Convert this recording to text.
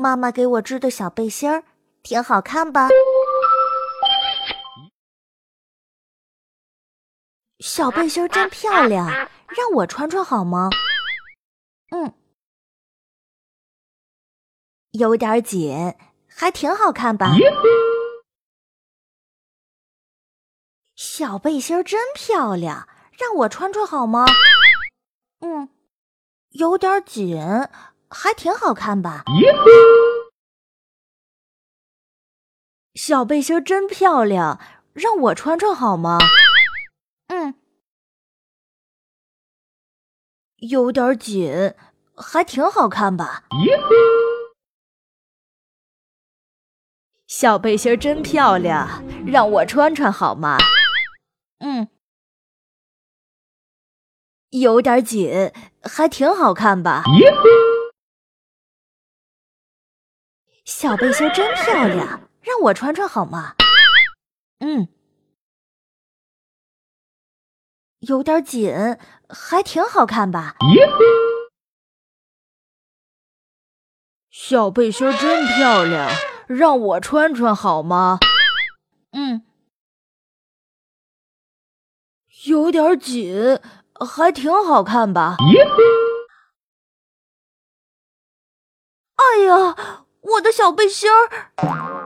妈妈给我织的小背心儿，挺好看吧？小背心儿真漂亮，让我穿穿好吗？嗯，有点紧，还挺好看吧？小背心儿真漂亮，让我穿穿好吗？嗯，有点紧，还挺好看吧？小背心真漂亮，让我穿穿好吗？嗯，有点紧，还挺好看吧？小背心真漂亮，让我穿穿好吗？嗯，有点紧，还挺好看吧？小背心真漂亮，让我穿穿好吗？嗯，有点紧，还挺好看吧？小背心真漂亮，让我穿穿好吗？嗯。有点紧，还挺好看吧？哎呀，我的小背心儿！